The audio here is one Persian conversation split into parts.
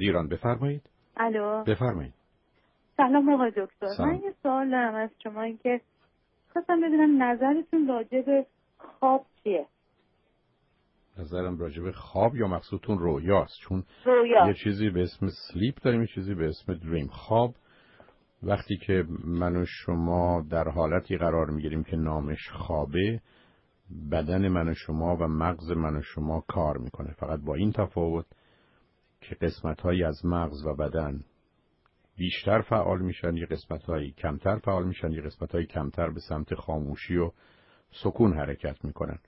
ایران بفرمایید. الو. بفرمایید. سلام آقای دکتر. من یه سوال دارم از شما اینکه خواستم بدونم نظرتون راجع به خواب چیه؟ نظرم راجع به خواب یا مقصودتون رویاست؟ چون رویا. یه چیزی به اسم سلیپ داریم یه چیزی به اسم دریم خواب. وقتی که من و شما در حالتی قرار می‌گیریم که نامش خوابه بدن من و شما و مغز من و شما کار می‌کنه. فقط با این تفاوت که قسمت از مغز و بدن بیشتر فعال میشن یه قسمت کمتر فعال میشن یه قسمت کمتر به سمت خاموشی و سکون حرکت می‌کنن.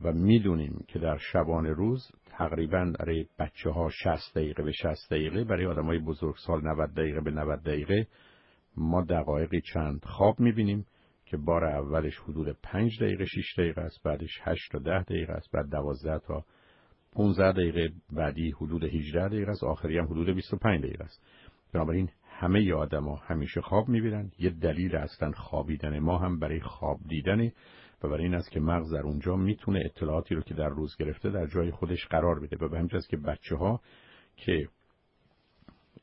و می‌دونیم که در شبان روز تقریبا برای بچه ها 60 دقیقه به 60 دقیقه برای آدم های بزرگسال 90 دقیقه به 90 دقیقه ما دقایقی چند خواب می‌بینیم که بار اولش حدود 5 دقیقه 6 دقیقه است بعدش 8 تا 10 دقیقه است بعد 12 تا 15 دقیقه بعدی حدود 18 دقیقه است آخری هم حدود 25 دقیقه است. بنابراین همه آدما همیشه خواب می‌بینن. یه دلیل اصلا خوابیدن ما هم برای خواب دیدنه و برای این است که مغز در اونجا می‌تونه اطلاعاتی رو که در روز گرفته در جای خودش قرار بده و به همین که بچه ها که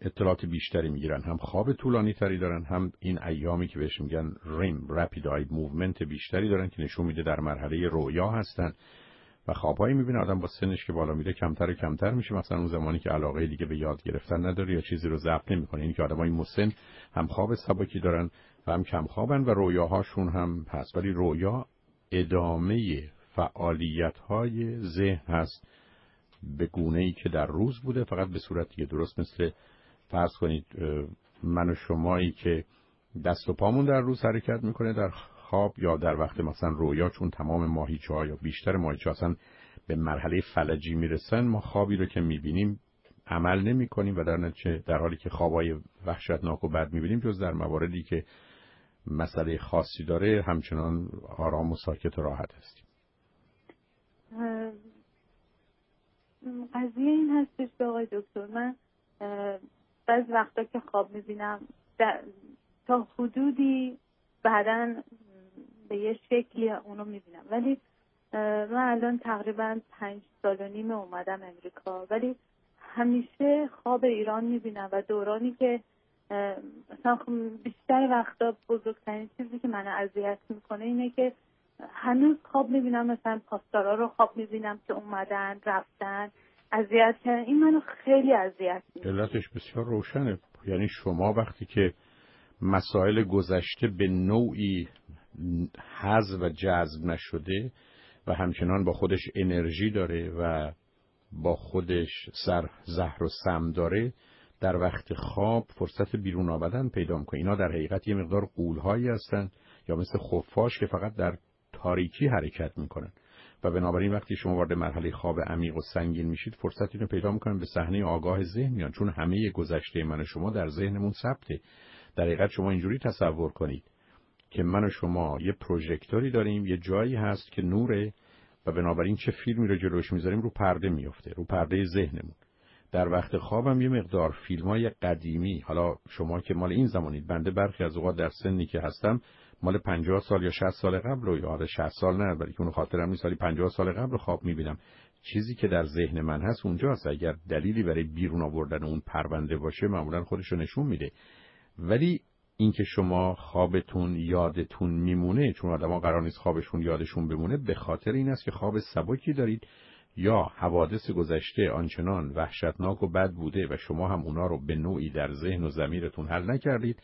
اطلاعات بیشتری می‌گیرن هم خواب طولانی تری دارن هم این ایامی که بهش میگن REM rapid eye movement بیشتری دارن که نشون میده در مرحله رویا هستن. و خوابهایی می‌بینه. آدم با سنش که بالا میره کمتر و کمتر میشه. مثلا اون زمانی که علاقه دیگه به یاد گرفتن نداره یا چیزی رو ضبط نمی‌کنه. این که آدمای مسن هم خواب سبکی دارن و هم کم خوابن و رویاهاشون هم هست. ولی رویا ادامه فعالیت های ذهن هست به گونه ای که در روز بوده. فقط به صورت دیگه درست مثل فرض کنید من و شمایی که دست و پامون در روز حرکت می‌کنه در خواب یا در وقت مثلا رویا چون تمام ماهیچه ها یا بیشتر ماهیچه اصلا به مرحله فلجی می‌رسن ما خوابی رو که می‌بینیم عمل نمی کنیم و در نتیجه در حالی که خوابای وحشتناک و بد می‌بینیم جز در مواردی که مسئله خاصی داره همچنان آرام و ساکت و راحت هستیم. قضیه این هستش به آقای دکتر من بعض وقتا که خواب می‌بینم تا حدودی بعدا به یه شکلی اونو می‌بینم. ولی من الان تقریبا پنج سال و نیم اومدم امریکا. ولی همیشه خواب ایران می‌بینم و دورانی که مثلا خب بیشتر وقتا بزرگترین چیزی که من اذیت می‌کنه اینه که هنوز خواب می‌بینم. مثلا پاسدارا رو خواب می‌بینم که اومدن رفتن اذیت کردن. این منو خیلی اذیت می‌کنه. علتش بسیار روشنه. یعنی شما وقتی که مسائل گذشته به نوعی حذف و جذب نشده و همچنان با خودش انرژی داره و با خودش سر زهر و سم داره در وقت خواب فرصت بیرون آمدن پیدا می‌کنه. اینا در حقیقت یه مقدار قولهایی هستن یا مثل خفاش که فقط در تاریکی حرکت می‌کنن. و بنابراین وقتی شما وارد مرحله خواب عمیق و سنگین میشید فرصت اینو پیدا می‌کنن به صحنه آگاه ذهن میان چون همه گذشته من و شما در ذهنمون ثبته. در حقیقت شما اینجوری تصور کنید. که من و شما یه پروژکتوری داریم یه جایی هست که نوره و بنابراین چه فیلمی رو جلوش می‌ذاریم رو پرده میفته رو پرده ذهنمون. در وقت خوابم یه مقدار فیلم های قدیمی حالا شما که مال این زمانید بنده برخی از اوقات در سنی که هستم مال 50 سال یا 60 سال قبل رو یا 60 سال نه ولی که اون خاطرم نیست سالی 50 سال قبل خواب می‌بینم. چیزی که در ذهن من هست اونجاست اگر دلیلی برای بیرون آوردن اون پرونده باشه معمولا خودش رو نشون میده. ولی اینکه شما خوابتون یادتون میمونه چون آدما قرار نیست خوابشون یادشون بمونه به خاطر این است که خواب سبکی دارید. یا حوادث گذشته آنچنان وحشتناک و بد بوده و شما هم اونا رو به نوعی در ذهن و زمیرتون حل نکردید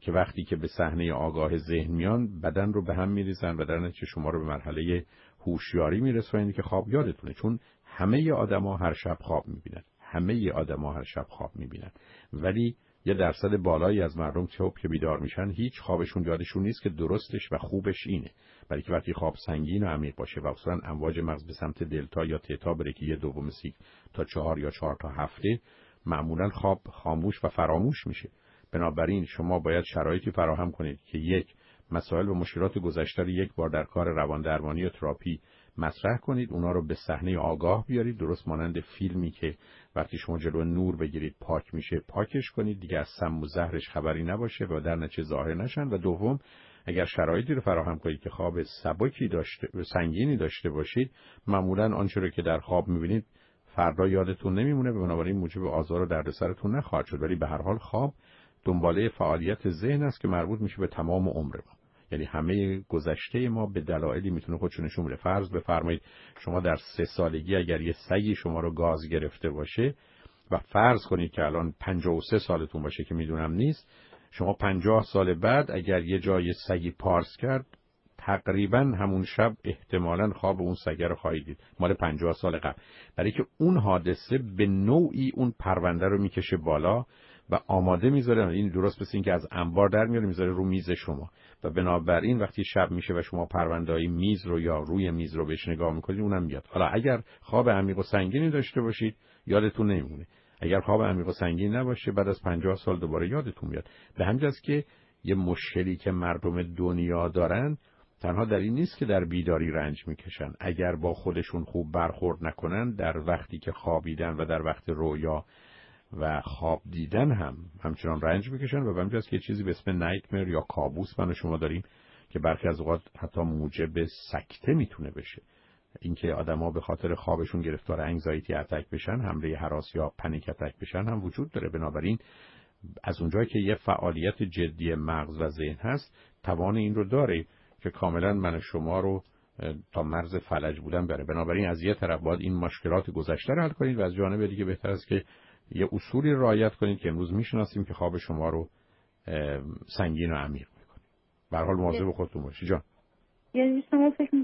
که وقتی که به صحنه آگاه ذهن میان بدن رو به هم میریزن و در نتیجه شما رو به مرحله هوشیاری میرسونید که خواب یادتونه. چون همه آدما هر شب خواب می‌بینن. همه آدما هر شب خواب می‌بینن. ولی یه درصد بالایی از مردم که بیدار میشن هیچ خوابشون یادشون نیست که درستش و خوبش اینه. برای که وقتی خواب سنگین و عمیق باشه و اصلا امواج مغز به سمت دلتا یا تتا بره که یه دوم سیک تا چهار یا چهار تا هفته معمولا خواب خاموش و فراموش میشه. بنابراین شما باید شرایطی فراهم کنید که یک مسائل و مشکلات گذشته یک بار در کار روان درمانی و تراپی مطرح کنید اونا رو به صحنه آگاه بیارید. درست مانند فیلمی که وقتی شما جلو نور بگیرید پاک میشه پاکش کنید. دیگه از سم و زهرش خبری نباشه و در نتیجه ظاهر نشن. و دوم اگر شرایطی رو فراهم کنید که خواب سبکی داشته سنگینی داشته باشید معمولا آنچه رو که در خواب می‌بینید فردا یادتون نمیمونه. و بنابراین موجب آزار و دردسرتون نخواهد شد. ولی به هر حال خواب دنباله فعالیت ذهن است که مربوط میشه به تمام عمر یعنی همه گذشته ما به دلایلی می‌تونه خودشون نشون بده. فرض بفرمایید شما در سه سالگی اگر یه سگی شما رو گاز گرفته باشه و فرض کنید که الان 53 سالتون باشه که می‌دونم نیست شما 50 سال بعد اگر یه جای سگی پارس کرد تقریبا همون شب احتمالا خواب اون سگه رو خواهید دید. مال 50 سال قبل. برای که اون حادثه به نوعی اون پرونده رو می‌کشه بالا و آماده می‌ذاره این درست مثل این که از انبار در میاره می‌ذاره رو میز شما. و بنابراین وقتی شب میشه و شما پرونده میز رو یا روی میز رو بهش نگاه می‌کنید اونم میاد. حالا اگر خواب عمیق و سنگینی داشته باشید یادتون نمیمونه. اگر خواب عمیق و سنگین نباشه بعد از 50 سال دوباره یادتون میاد. به همین که یه مشکلی که مردم دنیا دارن تنها در این نیست که در بیداری رنج می‌کشن. اگر با خودشون خوب برخورد نکنن در وقتی که خوابیدن و در وقت رویا و خواب دیدن هم همچنان رنج می‌کشن و به همجاست که چیزی به اسم نایتمر یا کابوس من شما داریم که برخی از اوقات حتی موجب سکته می‌تونه بشه. اینکه آدما به خاطر خوابشون گرفتار انگزایتی اتک بشن حمله حراس یا پنیک اتک بشن هم وجود داره. بنابراین از اونجایی که یه فعالیت جدی مغز و ذهن هست توان این رو داره که کاملا من شما رو تا مرز فلج بودن بره. بنابراین از یه طرف باید این مشکلات گذشته رو حل کنید و از جانب دیگه بهتر است که یه اصولی رعایت کنید که امروز می‌شناسیم که خواب شما رو سنگین و عمیق می‌کنه. به حال مواظب خودتون باشید جان. یعنی شما فکر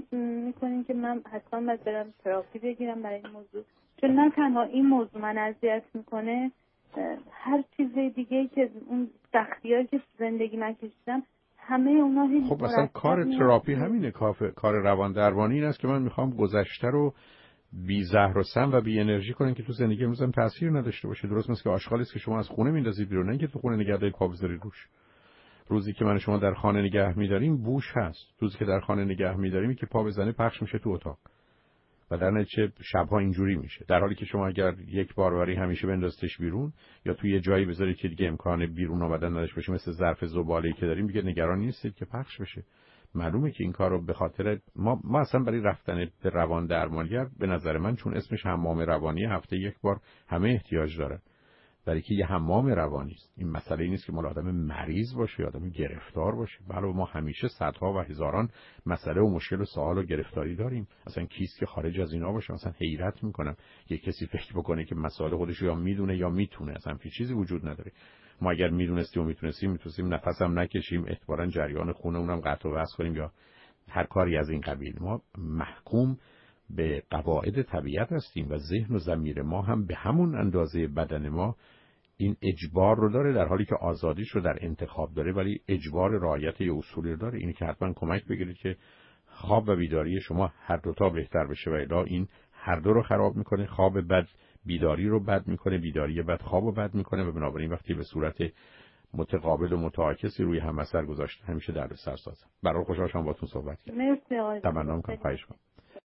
می‌کنین که من حتما باید برم تراپی بگیرم برای این موضوع؟ چون نه تنها این موضوع من اذیت می‌کنه هر چیز دیگه که اون سختی که زندگی من کشیدم همه اونا خب مثلا کار تراپی همینه. کار روان درمانی این است که من می‌خوام گذشته رو بی زهر و سم و بی انرژی کنن که تو زندگی امروز هم تاثیر نداشته باشه. درست مثل که آشغالی که شما از خونه میندازید بیرون نه که تو خونه نگه دارید پا بذارید روش. روزی که من شما در خانه نگه میداریم بوش هست. روزی که در خانه نگه میداریم که پا بزنه پخش میشه تو اتاق. و در نتیجه شبها اینجوری میشه. در حالی که شما اگر یک بار برای همیشه بندازتش بیرون یا توی یه جایی بذارید که دیگه امکان بیرون آمدن نداشته باشه مثل ظرف زباله‌ای که داریم دیگه نگران نیستید که پخش بشه. معلومه که این کار رو به خاطر ما ما اصلا برای رفتن به روان درمانگر به نظر من چون اسمش حمام روانی هفته یک بار همه احتیاج داره. برای که یه حمام روانی است. این مسئله نیست که مال آدم مریض باشه یا آدم گرفتار باشه. بله ما همیشه صدها و هزاران مسئله و مشکل و سوال و گرفتاری داریم. اصلا کیست که خارج از اینا باشه؟ اصلا حیرت می‌کنم. یه کسی فکر بکنه که مسائل خودش یا می‌دونه یا می‌تونه. اصلا هیچ چیزی وجود نداره. ما اگر می‌دونستیم و می‌تونستیم می‌تونستیم نفسم نکشیم. احتمالاً جریان خونه اونم قطع و وصل کنیم یا هر کاری از این قبیل. ما محکوم به قواعد طبیعت هستیم و ذهن و زمیر ما هم به همون اندازه بدن ما این اجبار رو داره در حالی که آزادیش رو در انتخاب داره ولی اجبار رعایت یه اصولی رو داره. اینی که حتما کمک بگیرید که خواب و بیداری شما هر دوتا بهتر بشه و الا این هر دو رو خراب می‌کنه خواب بد بیداری رو بد می‌کنه بیداری بد خواب رو بد می‌کنه و بنابراین وقتی به صورت متقابل و متعاکسی روی هم اثر گذاشته همیشه در سر سازم برای خوشحال شما باتون صحبت کردم. مرسی آقای تمنا کنم